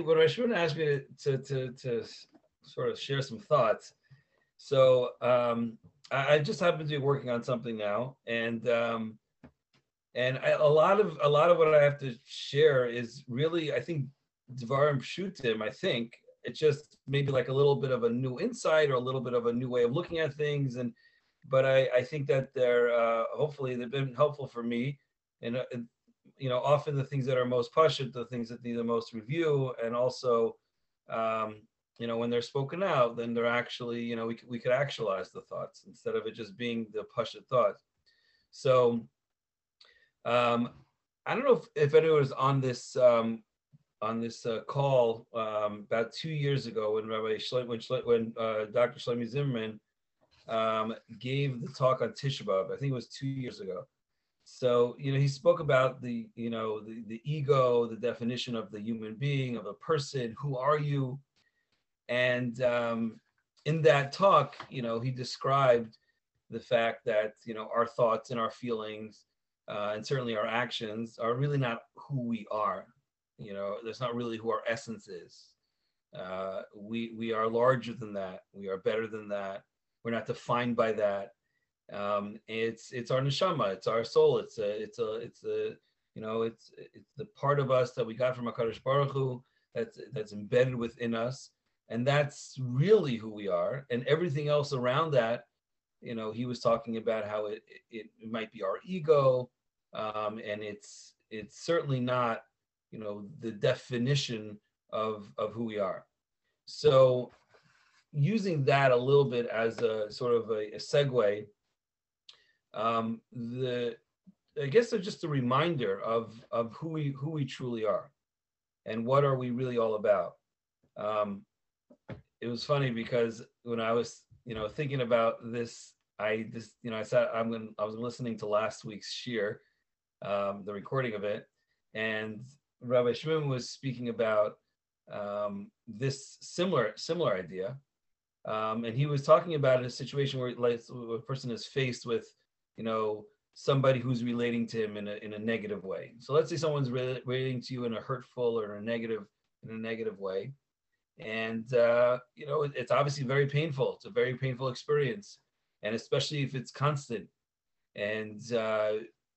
when Rashun asked me to, to, to, sort of share some thoughts, so um, I, I just happen to be working on something now, and um, and I, a lot of a lot of what I have to share is really, I think, Dvarim Pshutim. I think it's just maybe like a little bit of a new insight or a little bit of a new way of looking at things, and but I, I think that they're uh, hopefully they've been helpful for me, and, uh, you know, often the things that are most pushed, the things that need the most review, and also, um, you know, when they're spoken out, then they're actually, you know, we we could actualize the thoughts instead of it just being the pushed thoughts. So, um, I don't know if, if anyone was on this um, on this uh, call um, about two years ago when Rabbi Shle- when, Shle- when uh, Dr. Shlomi Zimmerman um, gave the talk on Tisha B'av. I think it was two years ago. So you know he spoke about the you know the, the ego, the definition of the human being, of a person. Who are you? And um, in that talk, you know he described the fact that you know our thoughts and our feelings uh, and certainly our actions are really not who we are you know that's not really who our essence is uh, we we are larger than that we are better than that we're not defined by that um, it's it's our neshama it's our soul it's a it's a it's a you know it's it's the part of us that we got from Hakadosh Baruch Hu that's that's embedded within us. And that's really who we are. And everything else around that you know he was talking about how it it, it might be our ego. Um, and it's it's certainly not you know the definition of of who we are. So using that a little bit as a sort of a, a segue um, the i guess it's just a reminder of of who we who we truly are and what are we really all about. Um, it was funny because when i was you know thinking about this i just you know i said i'm going i was listening to last week's shiur um, the recording of it and Rabbi Shimon was speaking about um, this similar similar idea, um, and he was talking about a situation where like a person is faced with, you know, somebody who's relating to him in a in a negative way. So let's say someone's re- relating to you in a hurtful or a negative in a negative way, and uh, you know it's obviously very painful. It's a very painful experience, and especially if it's constant. And uh,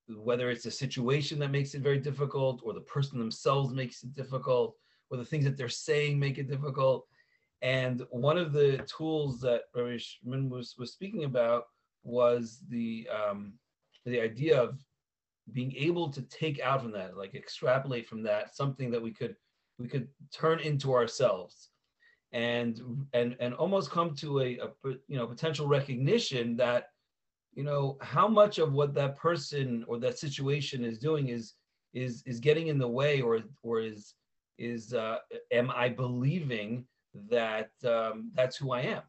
whether it's a situation that makes it very difficult or the person themselves makes it difficult or the things that they're saying make it difficult and one of the tools that Rishman was, was speaking about was the um, the idea of being able to take out from that, like extrapolate from that, something that we could we could turn into ourselves, and and and almost come to a, a you know potential recognition that you know how much of what that person or that situation is doing is is is getting in the way or or is is uh, am i believing that um, that's who i am?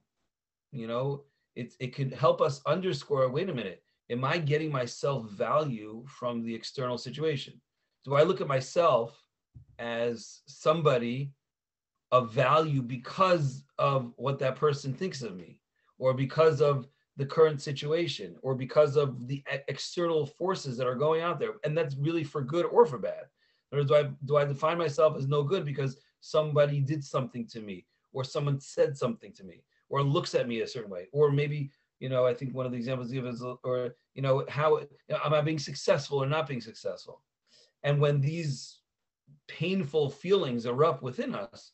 You know it, it can help us underscore wait a minute am i getting myself value from the external situation? Do i look at myself as somebody of value because of what that person thinks of me? Or because of the current situation? Or because of the external forces that are going out there? And that's really for good or for bad. Or do i do i define myself as no good because somebody did something to me? Or someone said something to me or looks at me a certain way or maybe you know i think one of the examples given is or you know how you know, am i being successful or not being successful and when these painful feelings erupt within us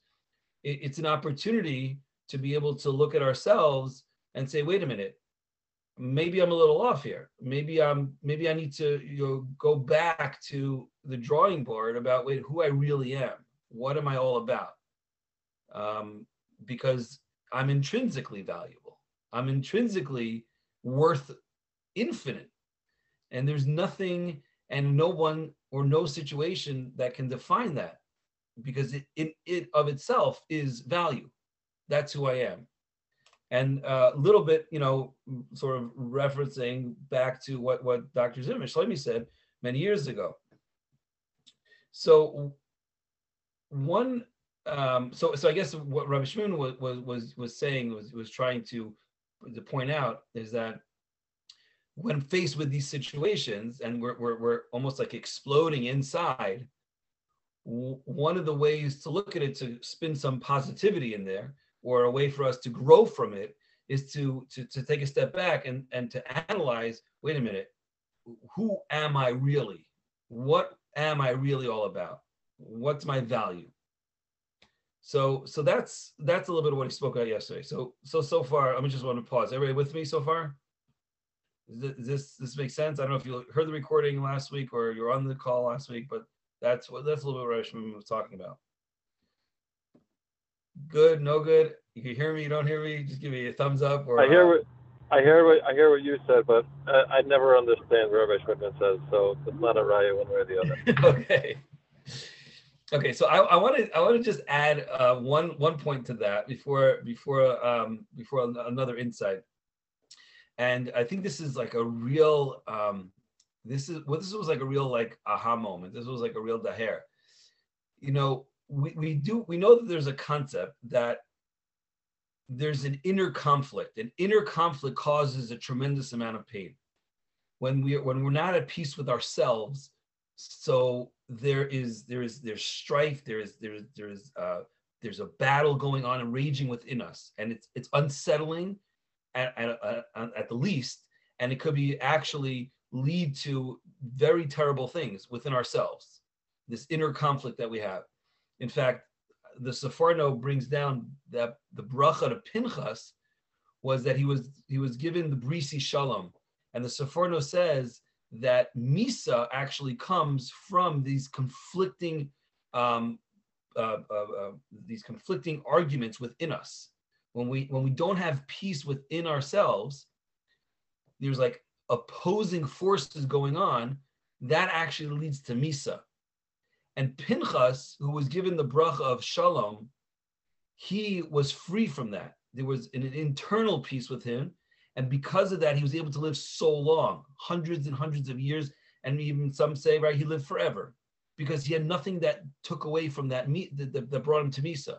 it, it's an opportunity to be able to look at ourselves and say wait a minute maybe I'm a little off here. Maybe I'm maybe I need to you know go back to the drawing board about wait who I really am. What am I all about? Um, because I'm intrinsically valuable. I'm intrinsically worth infinite. And there's nothing and no one or no situation that can define that because it, it, it of itself is value. That's who I am. And a little bit, you know, sort of referencing back to what, what Dr. Zimmer Shlomi said many years ago. So one, um, so so I guess what Rabbi Shimon was was was was saying was was trying to to point out is that when faced with these situations and we're, we're, we're almost like exploding inside, one of the ways to look at it to spin some positivity in there or a way for us to grow from it is to to, to take a step back and and to analyze wait a minute who am i really? What am i really all about? What's my value so so that's that's a little bit of what he spoke about yesterday so so so far I'm just want to pause everybody with me so far does this this makes sense i don't know if you heard the recording last week or you're on the call last week but that's what that's a little bit what Rishman was talking about. Good, no good. You can hear me, you don't hear me. Just give me a thumbs up. Or I hear uh, what I hear what I hear what you said, but uh, I never understand what Rabbi Schwidman says, so it's not a raya one way or the other. okay. Okay, so I, want to I want to just add uh, one one point to that before before um, before another insight, and I think this is like a real um, this is well, this was like a real like aha moment. This was like a real daher. You know, we, we do we know that there's a concept that there's an inner conflict. An inner conflict causes a tremendous amount of pain. When we when we're not at peace with ourselves, so there is there is there's strife, there is there's there's uh there's a battle going on and raging within us, and it's it's unsettling at, at, at, at the least, and it could be actually lead to very terrible things within ourselves, this inner conflict that we have. In fact, the Seforno brings down that the bracha to Pinchas was that he was he was given the brisi shalom, and the Seforno says that misa actually comes from these conflicting um, uh, uh, uh, these conflicting arguments within us. When we when we don't have peace within ourselves, there's like opposing forces going on, that actually leads to Misa. And Pinchas, who was given the bracha of Shalom, he was free from that. There was an internal peace with him. And because of that, he was able to live so long, hundreds and hundreds of years. And even some say, right, he lived forever because he had nothing that took away from that, that, that brought him to Misa.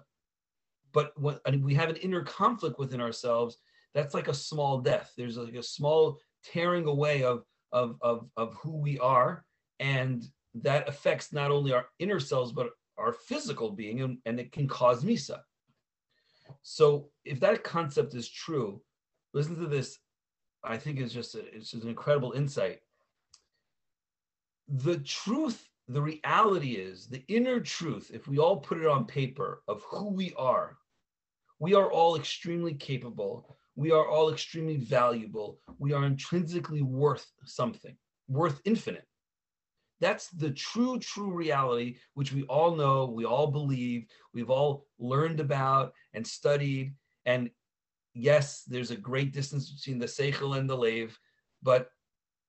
But when we have an inner conflict within ourselves, that's like a small death. There's like a small tearing away of, of, of, of who we are. And that affects not only our inner selves, but our physical being, and, and it can cause Misa. So if that concept is true, listen to this. I think is just a, it's just an incredible insight. The truth, the reality is the inner truth. If we all put it on paper of who we are, we are all extremely capable we are all extremely valuable. We are intrinsically worth something, worth infinite. That's the true, true reality, which we all know, we all believe, we've all learned about and studied. And yes, there's a great distance between the Seichel and the Lev, but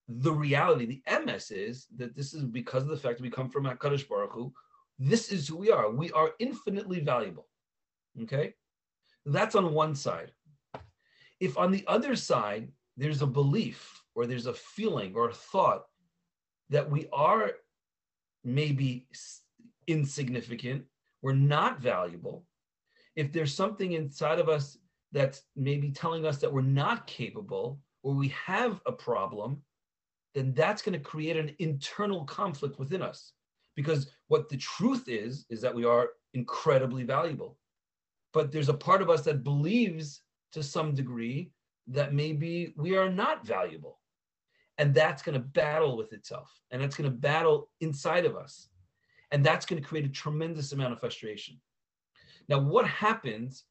the reality, the emes is that this is because of the fact we come from HaKadosh Baruch Hu. This is who we are. We are infinitely valuable. Okay? That's on one side. If on the other side, there's a belief or there's a feeling or a thought that we are maybe insignificant, we're not valuable, if there's something inside of us that's maybe telling us that we're not capable or we have a problem, then that's going to create an internal conflict within us. Because what the truth is, is that we are incredibly valuable. But there's a part of us that believes to some degree that maybe we are not valuable. And that's going to battle with itself. And that's going to battle inside of us. And that's going to create a tremendous amount of frustration. Now, what happens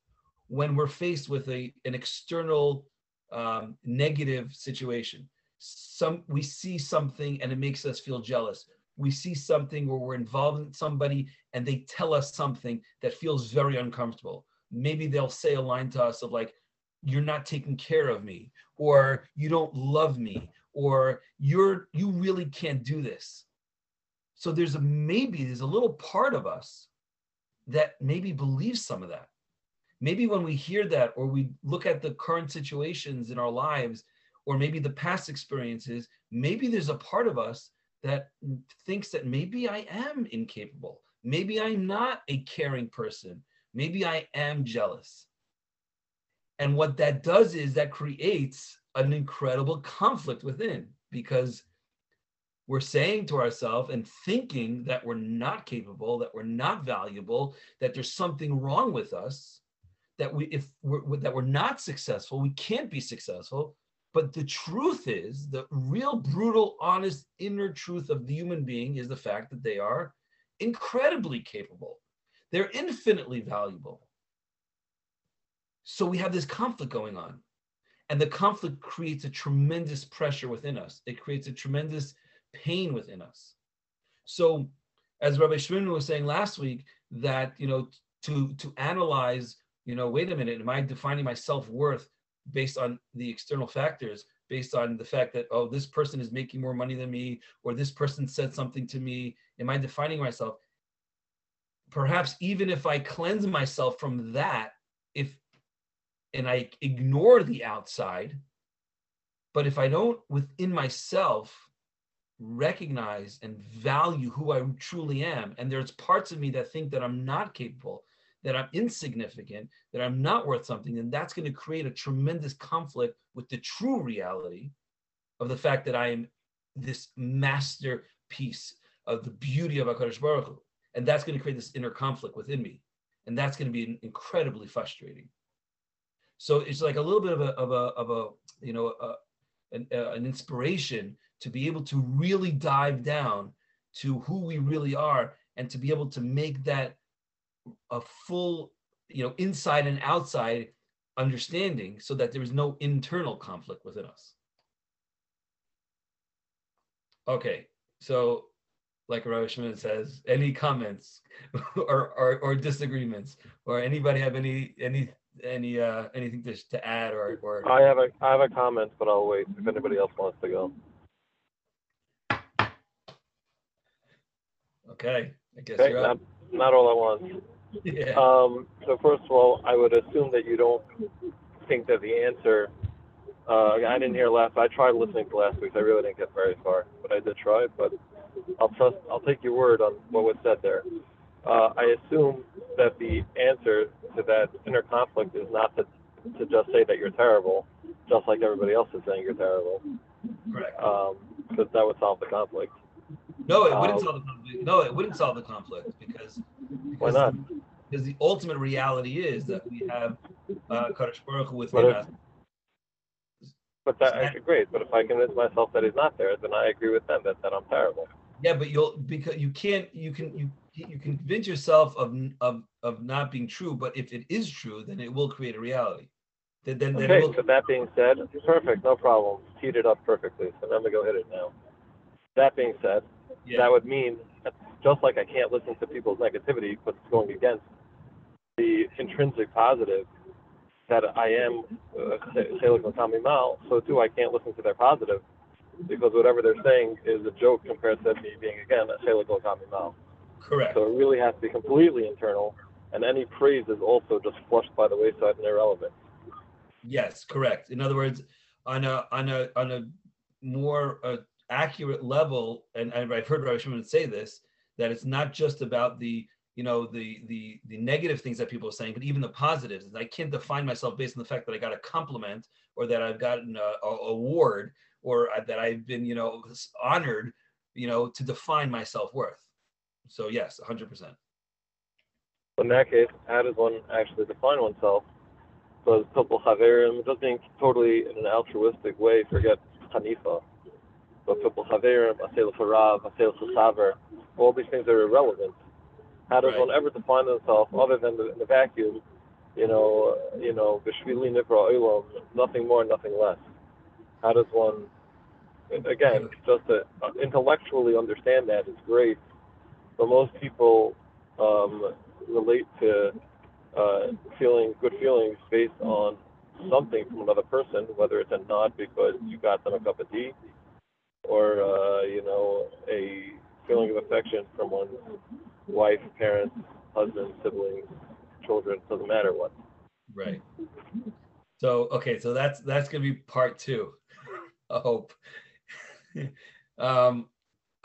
when we're faced with a, an external um, negative situation? Some we see something and it makes us feel jealous. We see something where we're involved in somebody and they tell us something that feels very uncomfortable. Maybe they'll say a line to us of like, you're not taking care of me or you don't love me or you're you really can't do this so there's a maybe there's a little part of us that maybe believes some of that maybe when we hear that or we look at the current situations in our lives or maybe the past experiences maybe there's a part of us that thinks that maybe i am incapable. Maybe i'm not a caring person. Maybe i am jealous. And what that does is that creates an incredible conflict within because we're saying to ourselves and thinking that we're not capable, that we're not valuable, that there's something wrong with us, that we if we're that we're not successful, we can't be successful. But the truth is, the real brutal, honest inner truth of the human being is the fact that they are incredibly capable. They're infinitely valuable. So we have this conflict going on. And the conflict creates a tremendous pressure within us. It creates a tremendous pain within us. So, as Rabbi Shmuel was saying last week, that you know, to to analyze, you know, wait a minute, am I defining my self worth based on the external factors, based on the fact that oh, this person is making more money than me, or this person said something to me? Am I defining myself? Perhaps even if I cleanse myself from that, if and I ignore the outside, but if I don't within myself recognize and value who I truly am. And there's parts of me that think that I'm not capable, that I'm insignificant, that I'm not worth something, and that's going to create a tremendous conflict with the true reality of the fact that I am this masterpiece of the beauty of HaKadosh Baruch Hu. And that's going to create this inner conflict within me. And that's going to be incredibly frustrating. So it's like a little bit of a, of a, of a you know, a, an, uh, an inspiration to be able to really dive down to who we really are and to be able to make that a full you know inside and outside understanding so that there is no internal conflict within us okay so like Rav Shimon says, any comments or, or, or disagreements, or anybody have any any any uh anything to, to add or or I have a I have a comment, but I'll wait if anybody else wants to go. Okay, I guess Okay, you're not, up. not all at once. Yeah. Um, so first of all, I would assume that you don't think that the answer. Uh, I didn't hear last. I tried listening to last week. I really didn't get very far, but I did try. But I'll trust. I'll take your word on what was said there. Uh, I assume that the answer to that inner conflict is not to to just say that you're terrible, just like everybody else is saying you're terrible, Correct. because that would solve the conflict. No, it wouldn't um, solve the conflict. No, it wouldn't solve the conflict because Why not? because the ultimate reality is that we have uh, Kadosh Baruch Hu within us. But that I agree. But if I convince myself that he's not there, then I agree with them that, that I'm terrible. Yeah, but you'll because you can't you can you you can convince yourself of of of not being true, but if it is true, then it will create a reality. Then then, then Okay, will, so that being said, perfect, no problem. Teed it up perfectly. So let me go hit it now. That being said, yeah, that would mean that just like I can't listen to people's negativity, but it's going against the intrinsic positive that I am uh, chelek elokami mal, so too I can't listen to their positive because whatever they're saying is a joke compared to me being again a chelek elokami mal. correct. So it really has to be completely internal, and any praise is also just flushed by the wayside and irrelevant. Yes, correct. In other words, on a on a on a more uh, accurate level, and, and I've heard Rabbi Shimon say this, that it's not just about the you know the the the negative things that people are saying, but even the positives. I can't define myself based on the fact that I got a compliment or that I've gotten a, a award or that I've been you know honored, you know, to define my self worth. So yes, 100. percent In that case, how does one actually define oneself? Does Topol Chaverim, does being totally in an altruistic way forget Hanifa? All these things are irrelevant. How does Right. one ever define themselves other than the, in the vacuum? You know, uh, you know, Bishvili Nivra Olam, nothing more, nothing less. How does one, again, just to uh, intellectually understand that is great, but most people um, relate to uh, feeling good feelings based on something from another person, whether it's a nod because you got them a cup of tea, or uh, you know a feeling of affection from one's wife, parents, husband, siblings, children. Doesn't matter what. Right. So okay, so that's that's gonna be part two. I hope. um,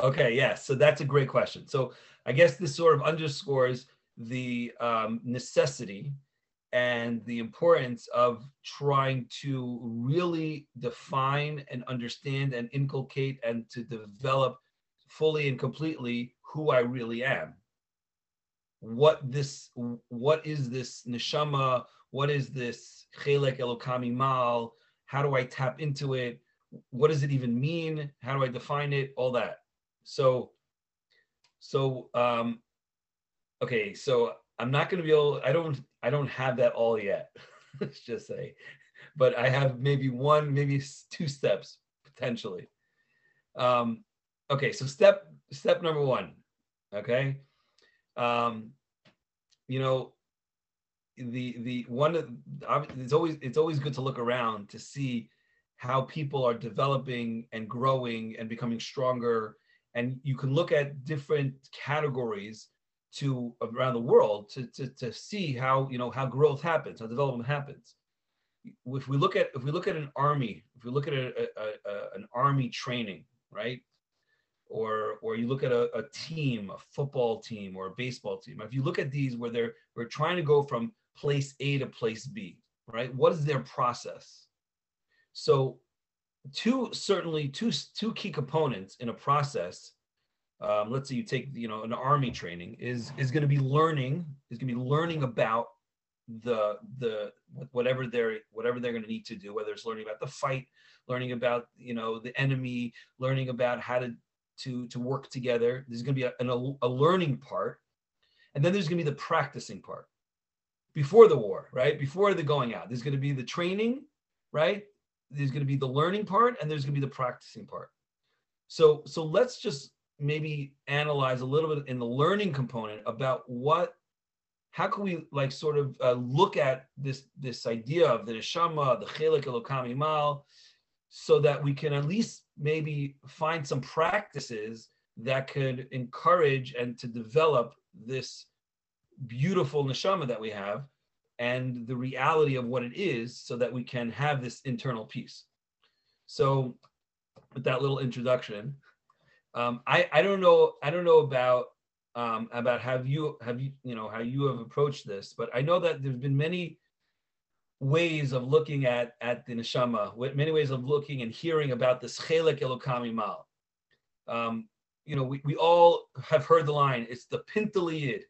okay, yes. So that's a great question. So I guess this sort of underscores the um, necessity and the importance of trying to really define and understand and inculcate and to develop fully and completely who I really am. What this, what is this neshama? What is this chelek elokami mal? How do I tap into it? What does it even mean? How do I define it? All that. So, so um, okay, so I'm not going to be able. I don't. I don't have that all yet. Let's just say, but I have maybe one, maybe two steps potentially. Um, okay, so step step number one. Okay, um, you know, the the one it's always it's always good to look around to see how people are developing and growing and becoming stronger and you can look at different categories to around the world to, to, to see how you know how growth happens how development happens. If we look at if we look at an army if we look at a, a, a an army training right? Or or you look at a, team a football team or a baseball team. If you look at these where they're we're trying to go from place a to place b right? What is their process? So two certainly two two key components in a process um, let's say you take you know an army training is is going to be learning is going to be learning about the the whatever they're whatever they're going to need to do whether it's learning about the fight learning about you know the enemy learning about how to to to work together. There's going to be a, a, a learning part. And then there's going to be the practicing part. Before the war right? Before the going out there's going to be the training right? There's going to be the learning part and there's going to be the practicing part. So so let's just maybe analyze a little bit in the learning component about what how can we like sort of uh, look at this this idea of the neshama, the chelek elokami mal, so that we can at least maybe find some practices that could encourage and to develop this beautiful neshama that we have and the reality of what it is so that we can have this internal peace. So with that little introduction, um, I, I don't know I don't know about um, about have you have you you know how you have approached this, but I know that there's been many ways of looking at at the neshama, many ways of looking and hearing about this chelek elokami mal. Um, you know, we, we all have heard the line. It's the pintele yid.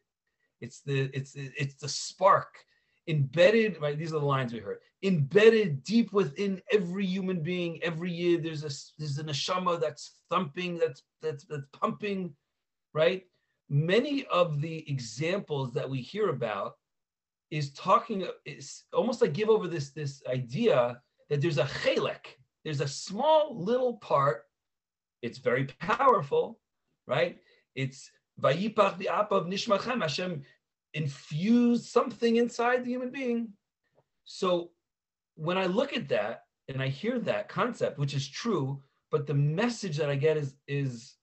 It's the it's it's the spark embedded. Right, these are the lines we heard. Embedded deep within every human being, every year. There's a there's a neshama that's thumping, that's that's that's pumping, right? many of the examples that we hear about is talking it's almost like give over this this idea that there's a chelek there's a small little part it's very powerful right it's vayipach the of nishmachem Hashem infused something inside the human being so when I look at that and I hear that concept which is true but the message that I get is is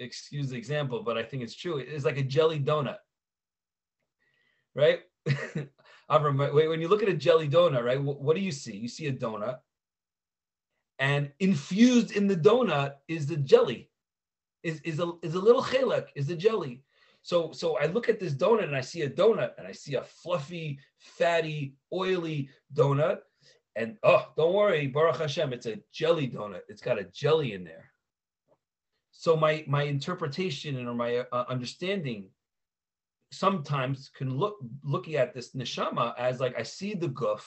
excuse the example, but I think it's true. It's like a jelly donut, right? When you look at a jelly donut, right? What, do you see? You see a donut, and infused in the donut is the jelly, is is a is a little chelek, is the jelly. So so I look at this donut and I see a donut and I see a fluffy, fatty, oily donut, and oh, don't worry, Baruch Hashem, it's a jelly donut. It's got a jelly in there so my my interpretation or my uh, understanding sometimes can look looking at this neshama as like I see the guf,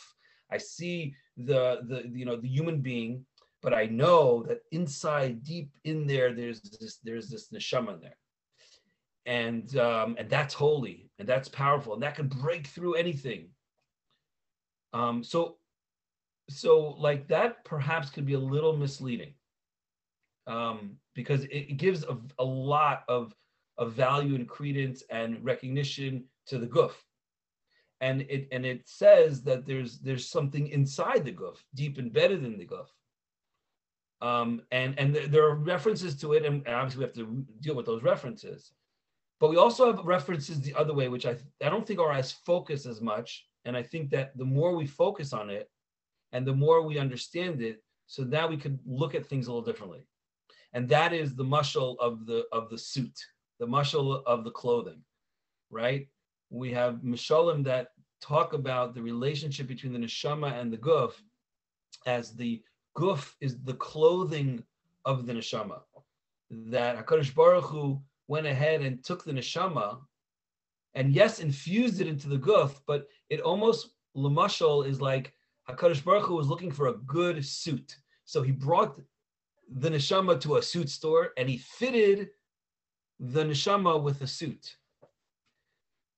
I see the the you know the human being, but I know that inside, deep in there, there's this there's this neshama there, and um, and that's holy and that's powerful and that can break through anything. Um, so so like that perhaps could be a little misleading um, because it, gives a, a, lot of, of value and credence and recognition to the guf. And it and it says that there's there's something inside the guf, deep embedded in the guf. Um, and and there are references to it, and obviously we have to deal with those references. But we also have references the other way, which I I don't think are as focused as much. And I think that the more we focus on it, and the more we understand it, so now we can look at things a little differently and that is the mushal of the of the suit, the mushal of the clothing, right? We have mishalim that talk about the relationship between the neshama and the guf, as the guf is the clothing of the neshama. that Hakadosh Baruch Hu went ahead and took the neshama, and yes, infused it into the guf, but it almost lamashal is like Hakadosh Baruch Hu was looking for a good suit, so he brought the neshama to a suit store and he fitted the neshama with a suit.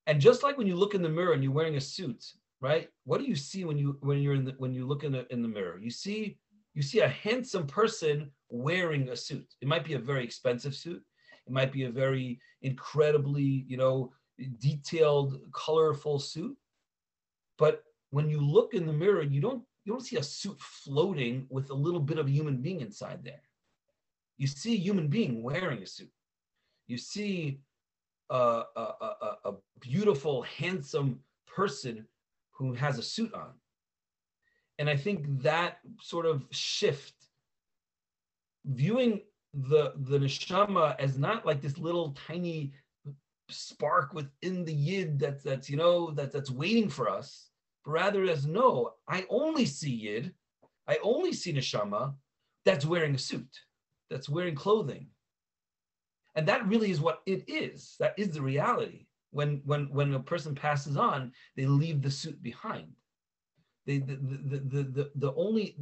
And just like when you look in the mirror and you're wearing a suit, right? What do you see when you when you're in the when you look in the in the mirror? You see you see a handsome person wearing a suit. It might be a very expensive suit. It might be a very incredibly, you know, detailed, colorful suit. But when you look in the mirror, you don't you don't see a suit floating with a little bit of a human being inside there. You see a human being wearing a suit. You see a, a, a, a beautiful, handsome person who has a suit on. And I think that sort of shift, viewing the the neshama as not like this little tiny spark within the yid that's that's you know that that's waiting for us, but rather as no, I only see yid, I only see neshama that's wearing a suit, that's wearing clothing, and that really is what it is. That is the reality. When when when a person passes on, they leave the suit behind. They the the the the, the only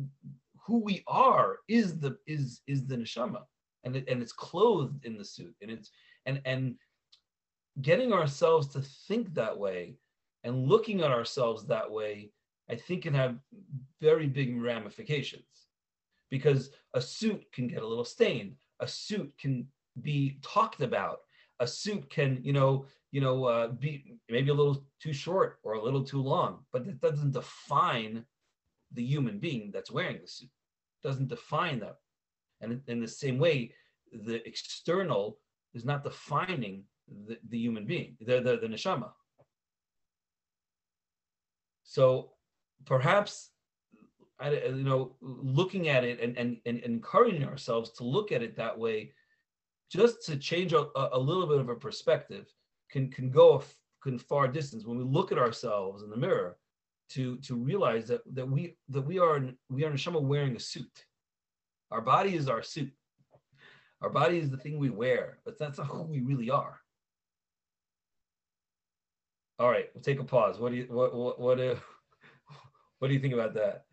who we are is the is is the neshama, and it, and it's clothed in the suit, and it's and and getting ourselves to think that way and looking at ourselves that way, I think can have very big ramifications because a suit can get a little stained. A suit can be talked about. A suit can, you know, you know, uh, be maybe a little too short or a little too long, but it doesn't define the human being that's wearing the suit. It doesn't define that. And in the same way, the external is not defining the, the human being, the, the, the neshama. So perhaps, you know, looking at it and, and, and encouraging ourselves to look at it that way just to change a, a little bit of a perspective can can go a can far distance when we look at ourselves in the mirror to to realize that that we that we are we are neshama wearing a suit. Our body is our suit. Our body is the thing we wear, but that's not who we really are. All right, we'll take a pause. What do you what what what do, what do you think about that?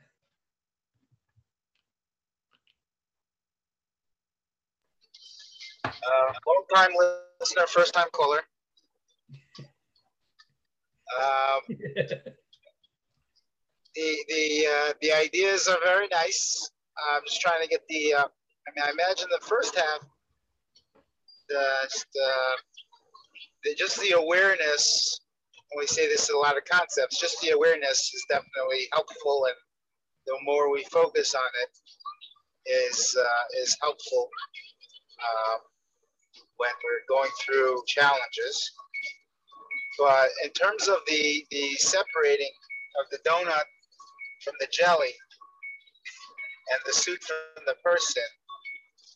Uh, long time listener, first time caller. Um, the the uh, the ideas are very nice. I'm just trying to get the. Uh, I mean, I imagine the first half, the, the, the just the awareness. When we say this in a lot of concepts, just the awareness is definitely helpful, and the more we focus on it, is uh, is helpful. Um, when we're going through challenges. But in terms of the, the separating of the donut from the jelly and the suit from the person,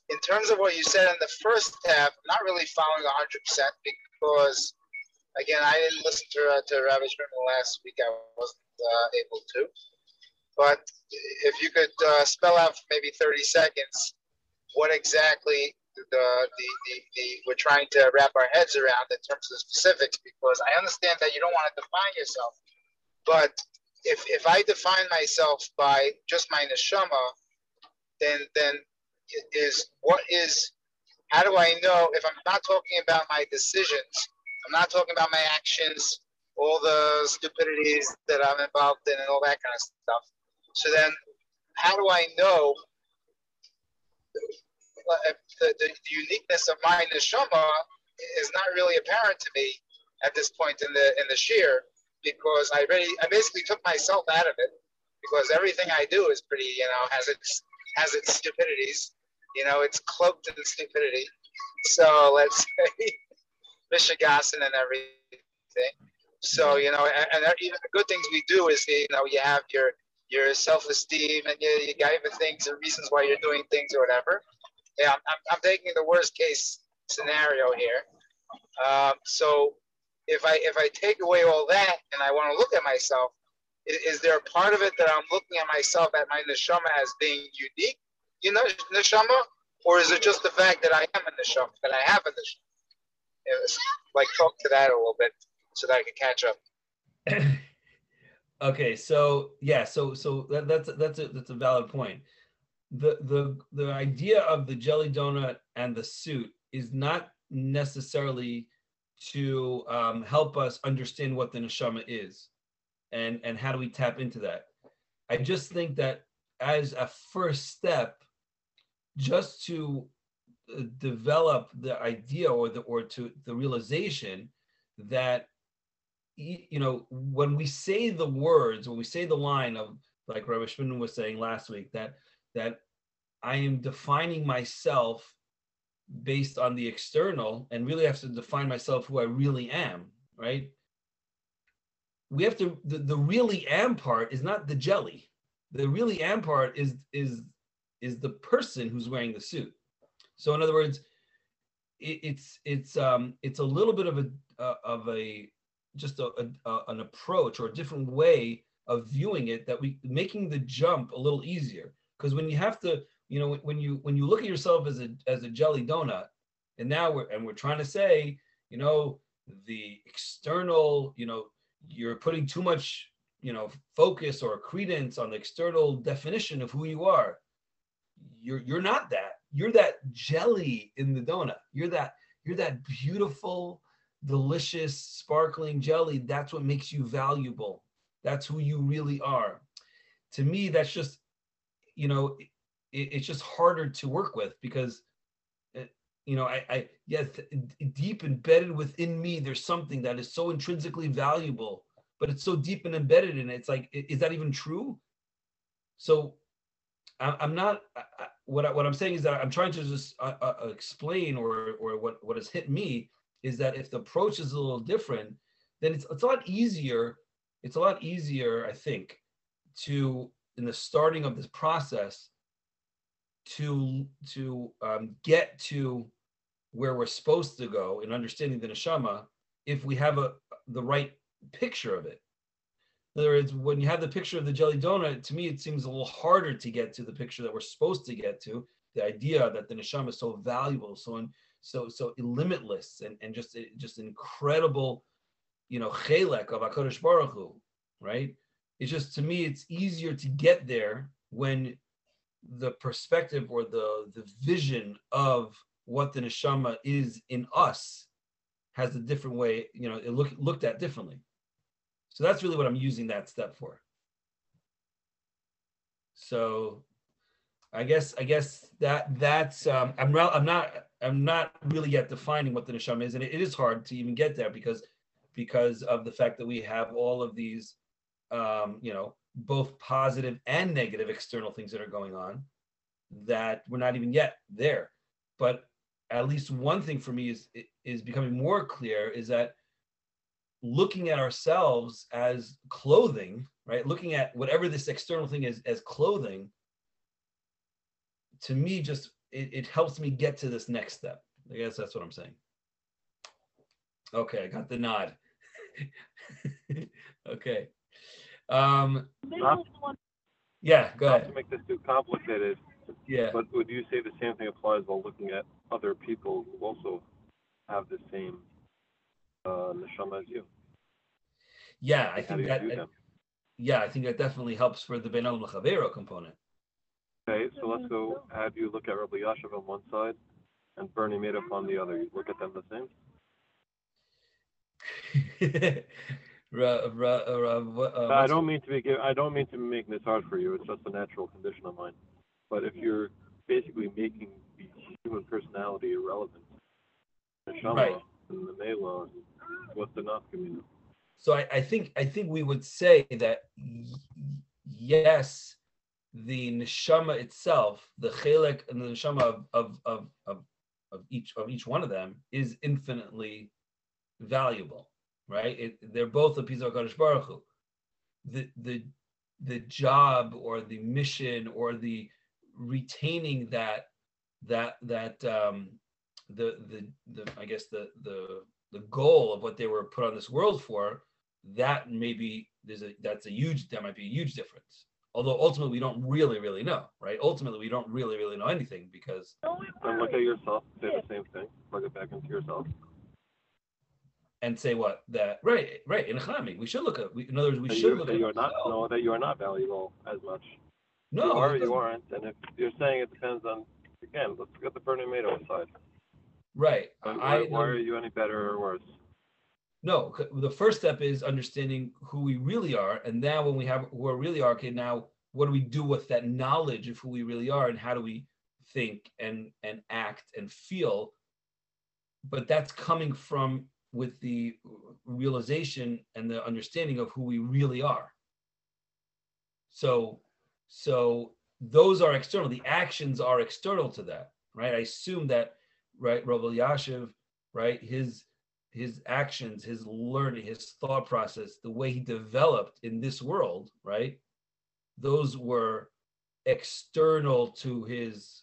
in terms of what you said in the first half, not really following 100% because, again, I didn't listen to, uh, to Rabbi Shrimpton last week. I wasn't uh, able to. But if you could uh, spell out for maybe 30 seconds what exactly the, the, the, the, we're trying to wrap our heads around in terms of specifics because I understand that you don't want to define yourself. But if, if I define myself by just my neshama, then then is what is how do I know if I'm not talking about my decisions, I'm not talking about my actions, all the stupidities that I'm involved in and all that kind of stuff. So then how do I know the, the, uniqueness of my neshama is not really apparent to me at this point in the in the shear because I already I basically took myself out of it because everything I do is pretty you know has its has its stupidities. You know it's cloaked in stupidity. So let's say Michigasson and everything so you know and, and even the good things we do is you know you have your your self-esteem and you, you got even things and reasons why you're doing things or whatever yeah, I'm, I'm, I'm taking the worst case scenario here. Um, so if I if I take away all that and I want to look at myself, is, is, there a part of it that I'm looking at myself at my neshama as being unique? You know, neshama, or is it just the fact that I am a show that I have? It was like talk to that a little bit so that I could catch up. okay, so yeah, so so that, that's that's a that's a valid point. The the the idea of the jelly donut and the suit is not necessarily to um, help us understand what the neshama is, and and how do we tap into that. I just think that as a first step, just to develop the idea or the or to the realization that you know, when we say the words, when we say the line of like Rabbi Shmunin was saying last week, that that I am defining myself based on the external and really have to define myself who I really am, right? We have to the, the really am part is not the jelly. The really am part is is is the person who's wearing the suit. So in other words, it, it's it's um it's a little bit of a uh, of a just a, a, an approach or a different way of viewing it that we making the jump a little easier. Because when you have to you know when you when you look at yourself as a as a jelly donut and now we're and we're trying to say you know the external you know you're putting too much you know focus or credence on the external definition of who you are. You're you're not that you're that jelly in the donut you're that you're that beautiful delicious, sparkling jelly, that's what makes you valuable. That's who you really are. To me, that's just, you know, it, it's just harder to work with because, uh, you know, I, I, yes, deep embedded within me, there's something that is so intrinsically valuable, but it's so deep and embedded in it. It's like, is that even true? So I'm not, what, I, what I'm saying is that I'm trying to just uh, uh, explain or, or what, what has hit me is that if the approach is a little different, then it's, it's a lot easier. It's a lot easier, I think, to in the starting of this process to to um, get to where we're supposed to go in understanding the neshama if we have a the right picture of it. In other words, when you have the picture of the jelly donut, to me it seems a little harder to get to the picture that we're supposed to get to. The idea that the neshama is so valuable, so so so limitless and, and just just incredible, you know, chelek of Hakadosh Baruch Hu, right? It's just to me, it's easier to get there when the perspective or the the vision of what the neshama is in us has a different way, you know, it look looked at differently. So that's really what I'm using that step for. So I guess I guess that that's um, I'm re- I'm not I'm not really yet defining what the neshama is, and it, it is hard to even get there because because of the fact that we have all of these um, you know both positive and negative external things that are going on that we're not even yet there. But at least one thing for me is is becoming more clear is that looking at ourselves as clothing, right? Looking at whatever this external thing is as clothing to me just it, it helps me get to this next step. I guess that's what I'm saying. Okay, I got the nod. okay. Um, not, yeah, go not ahead. to make this too complicated, yeah. but would you say the same thing applies while looking at other people who also have the same uh, neshama as you? Yeah, I think that. I, yeah, I think that definitely helps for the Ben Lechavero component. Okay, so let's go have you look at Rabbi Yashav on one side and Bernie Madoff on the other. You look at them the same? uh, I don't mean to be I don't mean to make this hard for you. It's just a natural condition of mine. But if you're basically making the human personality irrelevant, the Shama right. and the Mela, what's the nafkamina? So I, I think I think we would say that yes, the neshama itself, the chelek and the neshama of, of, of, of, of each of each one of them is infinitely valuable, right? It, they're both a piece of Kadosh Baruch Hu. The the the job or the mission or the retaining that that that um, the the the I guess the the the goal of what they were put on this world for that maybe there's a that's a huge that might be a huge difference although ultimately we don't really really know right ultimately we don't really really know anything because And look at yourself. Say the same thing. Plug it back into yourself. and say what that right right in Chami, we should look at we, in other words we That should you, look that at you are not ourselves. no, that you are not valuable as much. no you are or you aren't. And if you're saying it depends on again, let's look at the Bernie Madoff side. right Why, I why, why are you any better or worse? No, the first step is understanding who we really are, and then when we have who we really are, okay, now what do we do with that knowledge of who we really are, and how do we think and and act and feel? But that's coming from with the realization and the understanding of who we really are. So, so those are external. The actions are external to that, right? I assume that, right, Rav Yashiv, right, his his actions, his learning, his thought process, the way he developed in this world, right? Those were external to his,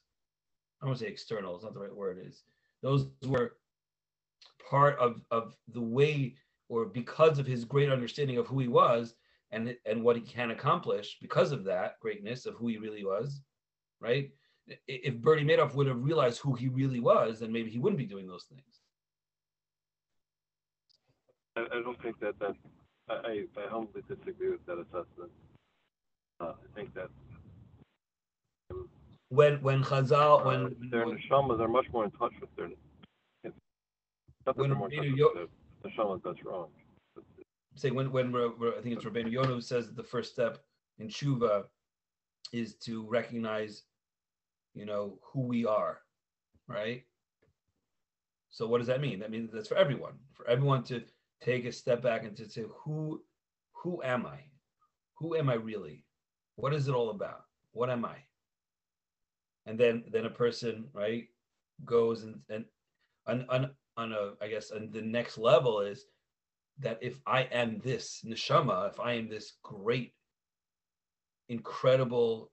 I don't want to say external, it's not the right word is. Those were part of, of the way or because of his great understanding of who he was and, and what he can accomplish because of that greatness of who he really was, right? If Bernie Madoff would have realized who he really was, then maybe he wouldn't be doing those things. I, I don't think that that I, I humbly disagree with that assessment. Uh, I think that when when Chazal uh, when their neshamas are much more in touch with their. When they're more in touch Rabbeinu Yo- neshamas, that's wrong. say when when Ra- Ra- I think it's Rabbeinu Yonah who says that the first step in tshuva is to recognize, you know, who we are, right? So what does that mean? That means that's for everyone, for everyone to take a step back and to say, who who am I? Who am I really? What is it all about? What am I? And then then a person, right, goes and and on on, on a I guess on the next level is that if I am this neshama, if I am this great, incredible,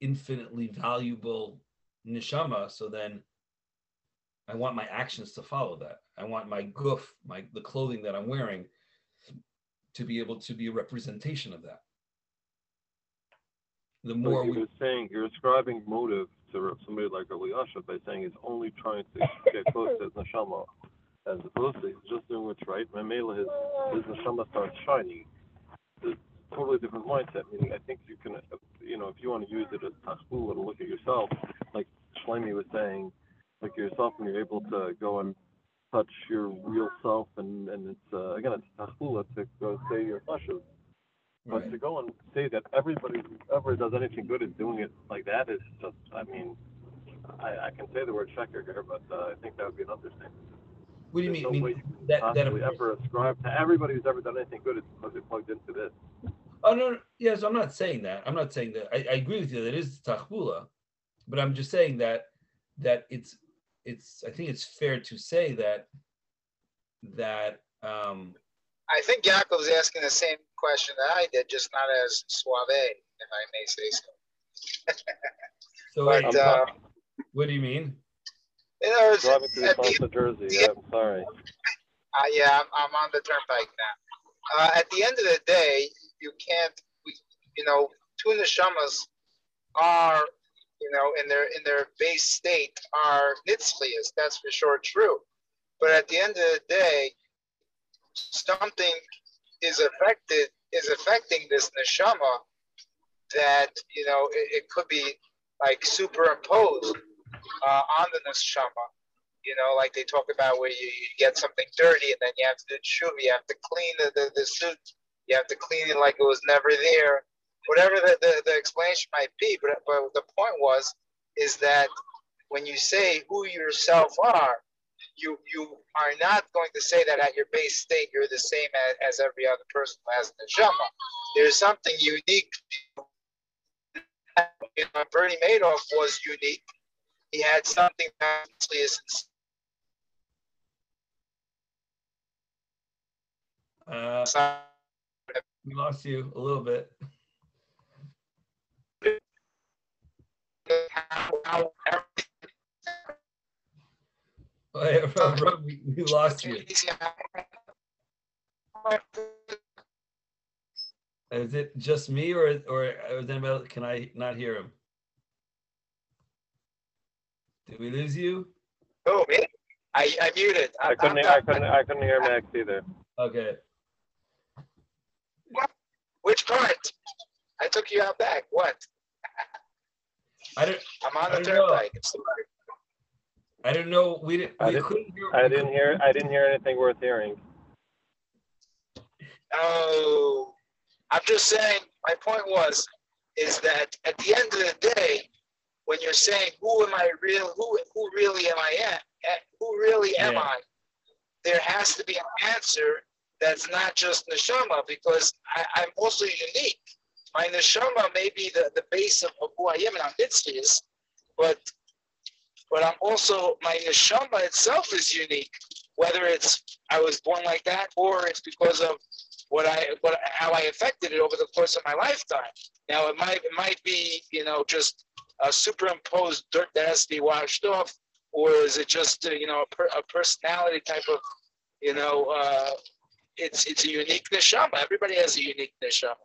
infinitely valuable neshama, so then I want my actions to follow that. I want my goof, my the clothing that I'm wearing, to be able to be a representation of that. The So more he we saying you're ascribing motive to somebody like Eliyasha by saying he's only trying to get close to his neshama, as opposed to he's just doing what's right. And Mela, his his neshama starts shining. It's a totally different mindset. Meaning, I think you can, uh, you know, if you want to use it as tachbula to look at yourself, like Shlomi was saying, at yourself when you're able to go and touch your real self, and and it's uh, again it's tachbula to go say your. But right. to go and say that everybody who ever does anything good is doing it like that is just, I mean, I, I can say the word sheker here, but uh, I think that would be an understatement. What do you There's mean? no I way you that can that ever ascribe to everybody who's ever done anything good is because they plugged into this. Oh no, no, yes, I'm not saying that. I'm not saying that. I, I agree with you that it is tachbula, but I'm just saying that that it's it's. I think it's fair to say that that um I think Yaakov's asking the same question that I did, just not as suave, if I may say so. so But wait, uh, what do you mean? in other words, Driving through at the, South Jersey, yeah, I'm sorry. uh, yeah, I'm, I'm on the turnpike now. Uh, at the end of the day, you can't, you know, two neshamas are, you know, in their in their base state are nitzlias. That's for sure true. But at the end of the day, something is affected is affecting this neshama that you know it, it could be like superimposed uh, on the neshama. You know, like they talk about where you, you get something dirty and then you have to do tshuva, you have to clean the, the, the suit, you have to clean it like it was never there. Whatever the, the, the explanation might be, but, but the point was is that when you say who yourself are, you you are not going to say that at your base state you're the same as, as every other person who has neshama. There's something unique. You know, Bernie Madoff was unique. He had something that is Uh, we lost you a little bit. We, lost you. Is it just me or or, is anybody, can I not hear him? Did we lose you? Oh, me? I, I muted. I couldn't, I couldn't, I couldn't hear Max either. Okay. Which part? I took you out back. What? I don't I'm on I the don't know. turnpike. I didn't know we didn't I didn't- couldn't hear I didn't hear, I didn't hear anything worth hearing. Oh, I'm just saying. My point was, is that at the end of the day, when you're saying who am I real, who who really am I at, at who really am Yeah. I, there has to be an answer that's not just neshama because I, I'm also unique. My neshama may be the, the base of, of who I am and I'm mitzvahs, but but I'm also my neshama itself is unique. Whether it's I was born like that or it's because of what I what how I affected it over the course of my lifetime. Now it might it might be you know just a superimposed dirt that has to be washed off, or is it just uh, you know a, per, a personality type of you know uh, it's it's a unique neshama. Everybody has a unique neshama.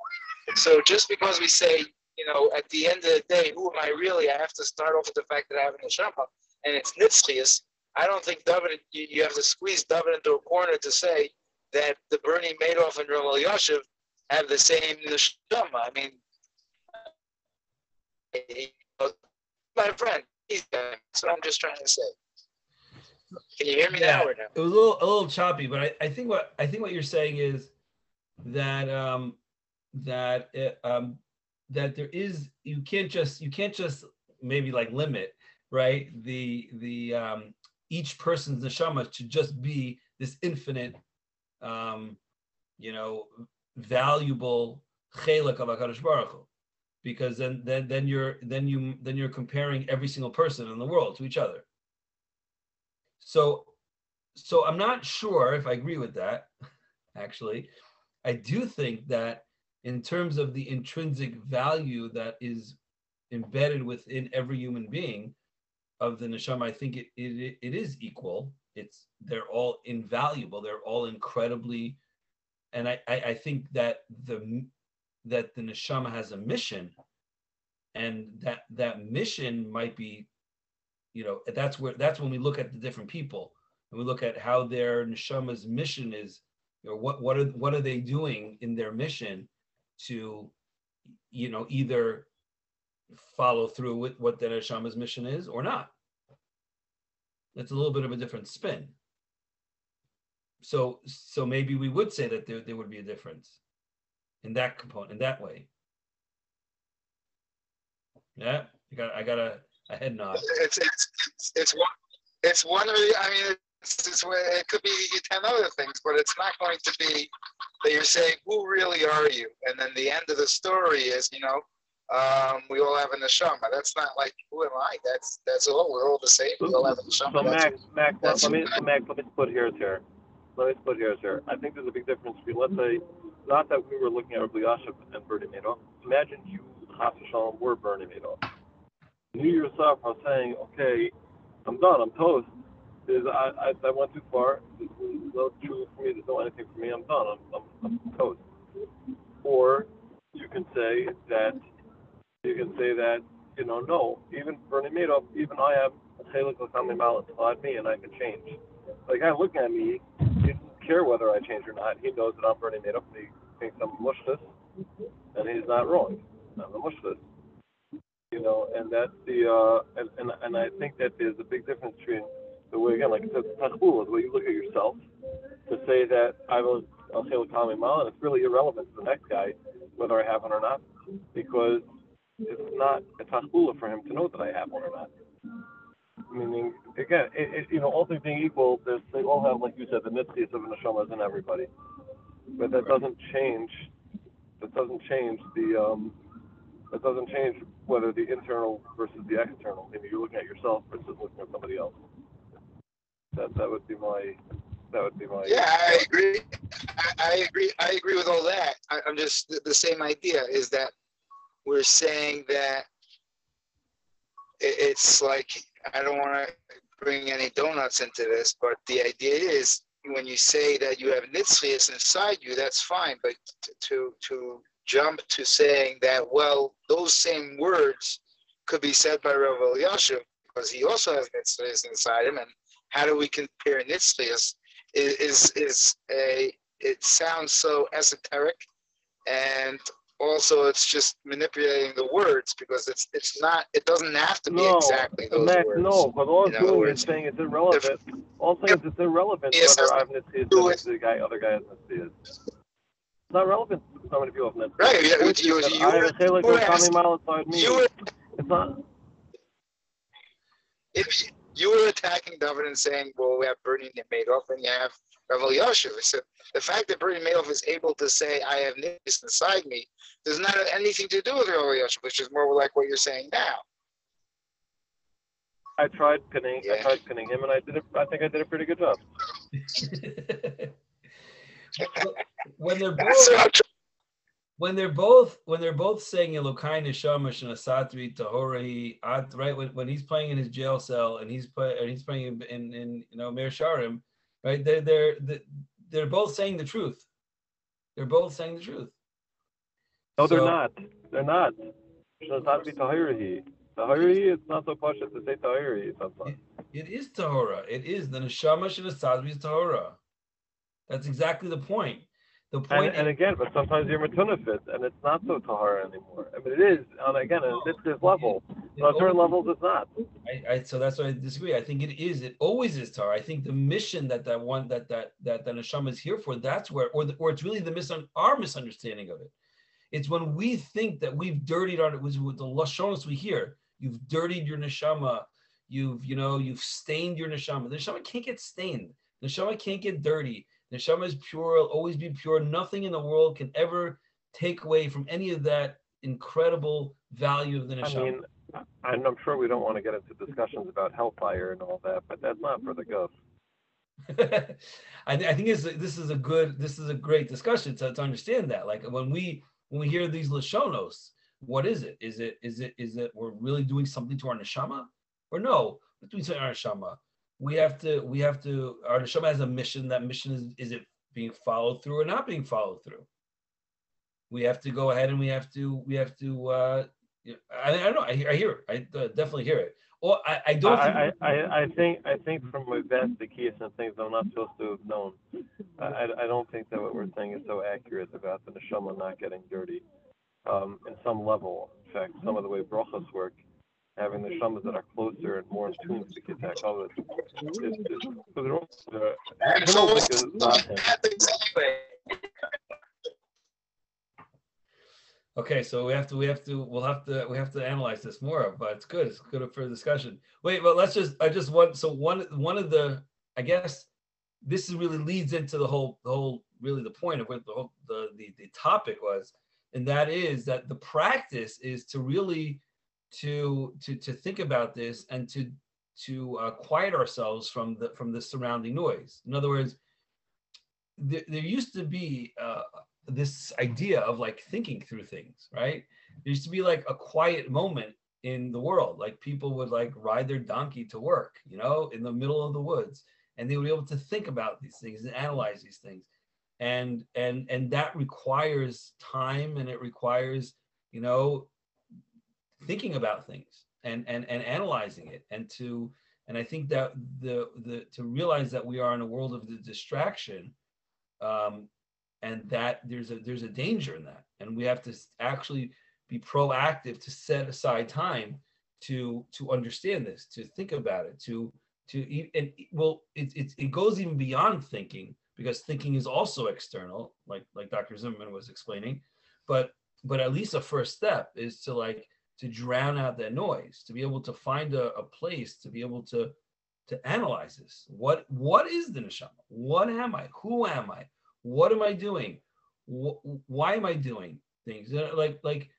So just because we say you know at the end of the day who am I really, I have to start off with the fact that I have an neshama and it's nitzchias. I don't think David you, you have to squeeze David into a corner to say that the Bernie Madoff and Rav Elyashiv have the same neshama. I mean, my friend, he's that's what I'm just trying to say. Can you hear me Yeah. now or no? it was a little a little choppy, but I, I think what I think what you're saying is that um that it, um that there is you can't just you can't just maybe like limit right the the um each person's neshama to just be this infinite um you know valuable chelik of Hakadosh Baruch Hu. because then then then you're then you then you're comparing every single person in the world to each other so so i'm not sure if i agree with that actually i do think that in terms of the intrinsic value that is embedded within every human being of the neshama i think it, it it is equal. It's they're all invaluable. They're all incredibly and i i, I think that the that the neshama has a mission and that that mission might be you know that's where that's when we look at the different people. And we look at how their neshama's mission is or what what are what are they doing in their mission to you know either follow through with what their neshama's mission is or not. That's a little bit of a different spin. So so maybe we would say that there, there would be a difference in that component in that way. Yeah i got i got a, a head nod. It's it's it's, it's one it's one of the. I mean, it's, it's it could be ten other things, but it's not going to be that you're saying who really are you, and then the end of the story is you know. Um, we all have a neshama. That's not like who am I? That's that's all. We're all the same. We all have a neshama. So Max, Max, let, me, Max, let me split hairs here. Let me hairs here. I think there's a big difference between, let's say, not that we were looking at Rabbi Yashiv and Bernie Madoff. Imagine you, Chas Shalom, were Bernie Madoff. You yourself are saying, okay, I'm done. I'm toast. Is I, I, I went too far. There's no truth for me. There's no anything for me. I'm done. I'm, I'm, I'm toast. Or you can say that you can say that you know no. Even Bernie Madoff, even I have a chelek elokami mal inside me, and I can change. The guy looking at me, he doesn't care whether I change or not. He knows that I'm Bernie Madoff. And he thinks I'm mushlis, and he's not wrong. I'm a mushlis. You know, and that's the uh, and, and and I think that there's a big difference between the way again, like the way you look at yourself, to say that I will I'll say l'kamei mal, and it's really irrelevant to the next guy whether I have one or not, because it's not a tachbula for him to know that I have one or not. Meaning, again, it, it, you know, all things being equal, they all have, like you said, the mitzvahs of neshamas in everybody. But that doesn't change. That doesn't change the. Um, that doesn't change whether the internal versus the external. Maybe you're looking at yourself versus looking at somebody else. That that would be my. That would be my. Yeah, I agree. I, I agree. I agree with all that. I, I'm just the, the same idea is that we're saying that it, it's like I don't want to bring any donuts into this, but the idea is when you say that you have nitzvias inside you, that's fine. But to to jump to saying that, well, those same words could be said by Rav Elyashiv because he also has nitzvahs inside him. And how do we compare nitzvahs? Is, is, is a, it sounds so esoteric and also it's just manipulating the words because it's it's not it doesn't have to be No, exactly those Max, words. no, but all it's doing is saying it's irrelevant. All it's saying is it's irrelevant Yes, whether I've Nitzias do and the guy, other guy has Nitzias. It's not relevant to so many people have Nitzias. Right, yeah, It's you- just you I were- you were asking- Mile inside me. You were It's not. if you were attacking David and saying, well, we have Bernie and Madoff and you have Rav Elyashiv. I said, the fact that Bernie Madoff is able to say, I have nitpies inside me, does not have anything to do with Rav Elyashiv, which is more like what you're saying now. I tried pinning. I tried pinning him, and I did. it. I think I did a pretty good job. when they're both I'm tr- when they're both when they're both saying Elokai Neshama Shenatata Bi Tahorahi at right when, when he's playing in his jail cell and he's play and he's playing in, in, you know Meah Shearim, right? They're they're they're both saying the truth. They're both saying the truth. No, they're not. They're not. It be Tahirahi. Tahirahi, it's not so posh to say Tahirahi sometimes. It is Tahora. It is the Neshama Shenatata Bi is Tahora. That's exactly the point. The And, point and again, but sometimes you're Matunafit, and it's not so Tahara anymore. I mean, it is, on again, on this level. But on certain levels, it's not. I, I so that's why I disagree. I think it is. It always is tahara. I think the mission that that one that that that the neshama is here for. That's where, or the, or it's really the misun our misunderstanding of it. It's when we think that we've dirtied our with with the lashonos we hear. You've dirtied your neshama. You've you know you've stained your neshama. The neshama can't get stained. The neshama can't get dirty. Neshama is pure. Will always be pure. Nothing in the world can ever take away from any of that incredible value of the neshama. I mean, and I'm sure we don't want to get into discussions about hellfire and all that, but that's not for the ghost. I, th- I think it's, this is a good, this is a great discussion to, to understand that. Like when we when we hear these lashonos, what is it? Is it is it is it we're really doing something to our neshama, or no? We're doing something to our neshama. We have to we have to our neshama has a mission. That mission is is it being followed through or not being followed through? We have to go ahead and we have to we have to. uh I, I don't know. I, hear- I hear it. I uh, definitely hear it. Or I, I don't. think- I, I, I, I think I think from my vast keys and things I'm not supposed to have known. I, I- I don't think that what we're saying is so accurate about the neshama not getting dirty. Um, in some level, in fact, some of the way brachas work, having the neshamas that are closer and more in tune to get that others, is, is, so they're all, uh, So Himmel what's- not him. Okay, so we have to, we have to, we'll have to, we have to analyze this more, but it's good. It's good for discussion. Wait, but let's just, I just want, so one, one of the, I guess, this is really leads into the whole, the whole, really the point of what the whole, the, the, the topic was. And that is that the practice is to really, to, to, to think about this and to, to uh, quiet ourselves from the, from the surrounding noise. In other words, there, there used to be uh, this idea of like thinking through things, right? There used to be like a quiet moment in the world. Like people would like ride their donkey to work, you know, in the middle of the woods, and they would be able to think about these things and analyze these things. And and and that requires time and it requires, you know, thinking about things and and and analyzing it and to and I think that the the to realize that we are in a world of the distraction um, and that there's a there's a danger in that. And we have to actually be proactive to set aside time to to understand this to think about it to to and well it, it, it goes even beyond thinking because thinking is also external like like dr zimmerman was explaining. But but at least a first step is to like to drown out that noise to be able to find a, a place to be able to to analyze this. What what is the neshama? What am i? Who am i? What am i doing? Wh- why am i doing things? Uh, like like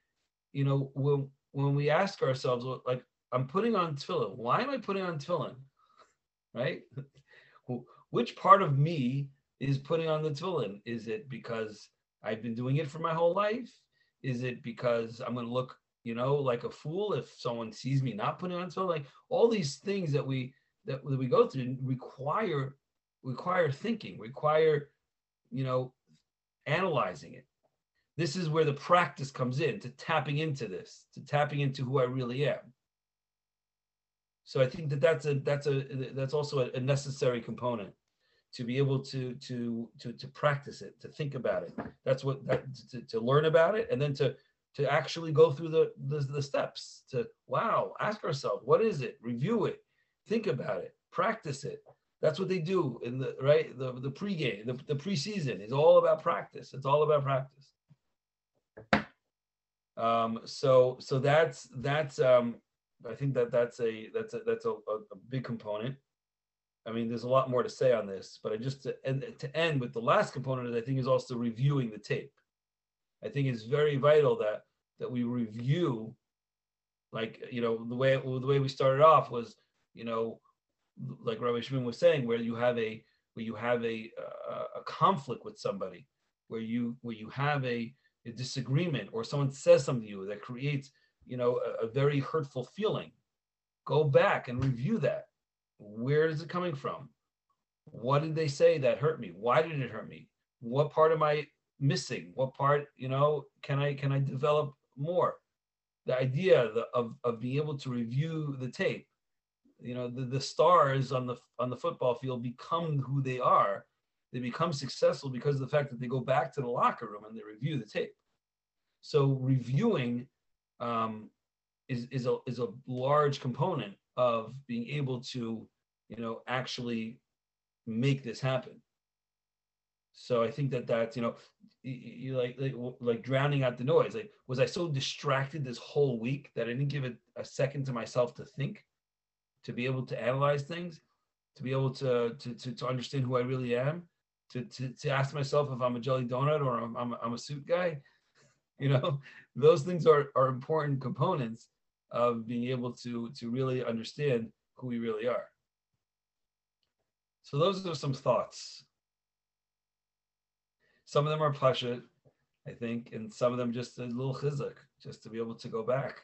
you know when when we ask ourselves like i'm putting on tefillin. Why am i putting on tefillin? Right? Which part of me is putting on the tefillin? Is it because i've been doing it for my whole life? Is it because i'm going to look you know like a fool if someone sees me not putting on tefillin like all these things that we that we go through require require thinking require you know analyzing it this is where the practice comes in to tapping into this, to tapping into who I really am. So I think that that's a that's a that's also a, a necessary component to be able to to to to practice it, to think about it. That's what that to, to learn about it, and then to to actually go through the, the the steps. To wow, ask ourselves, what is it? Review it, think about it, practice it. That's what they do in the right the the pregame, the the preseason is all about practice. It's all about practice. Um, so so that's that's um, I think that that's a that's a that's a, a big component. I mean, there's a lot more to say on this, but I just to end, to end with the last component, that I think is also reviewing the tape. I think it's very vital that that we review, like you know, the way the way we started off was, you know, like Rabbi Shimon was saying, where you have a where you have a a, a conflict with somebody, where you where you have a, a disagreement, or someone says something to you that creates you know a, a very hurtful feeling. Go back and review that where is it coming from? What did they say that hurt me? Why did it hurt me? What part am I missing? What part, you know, can I can I develop more? The idea of of being able to review the tape. You know, the, the stars on the on the football field become who they are. They become successful because of the fact that they go back to the locker room and they review the tape. So reviewing um, is is a is a large component of being able to, you know, actually make this happen. So I think that that's you know, you, like, like like drowning out the noise. Like, was I so distracted this whole week that I didn't give it a second to myself to think, to be able to analyze things, to be able to to to, to understand who I really am, to, to to ask myself if I'm a jelly donut or I'm I'm, I'm a suit guy. You know, those things are are important components of being able to to really understand who we really are. So those are some thoughts. Some of them are pasha, I think, and some of them just a little chizuk, just to be able to go back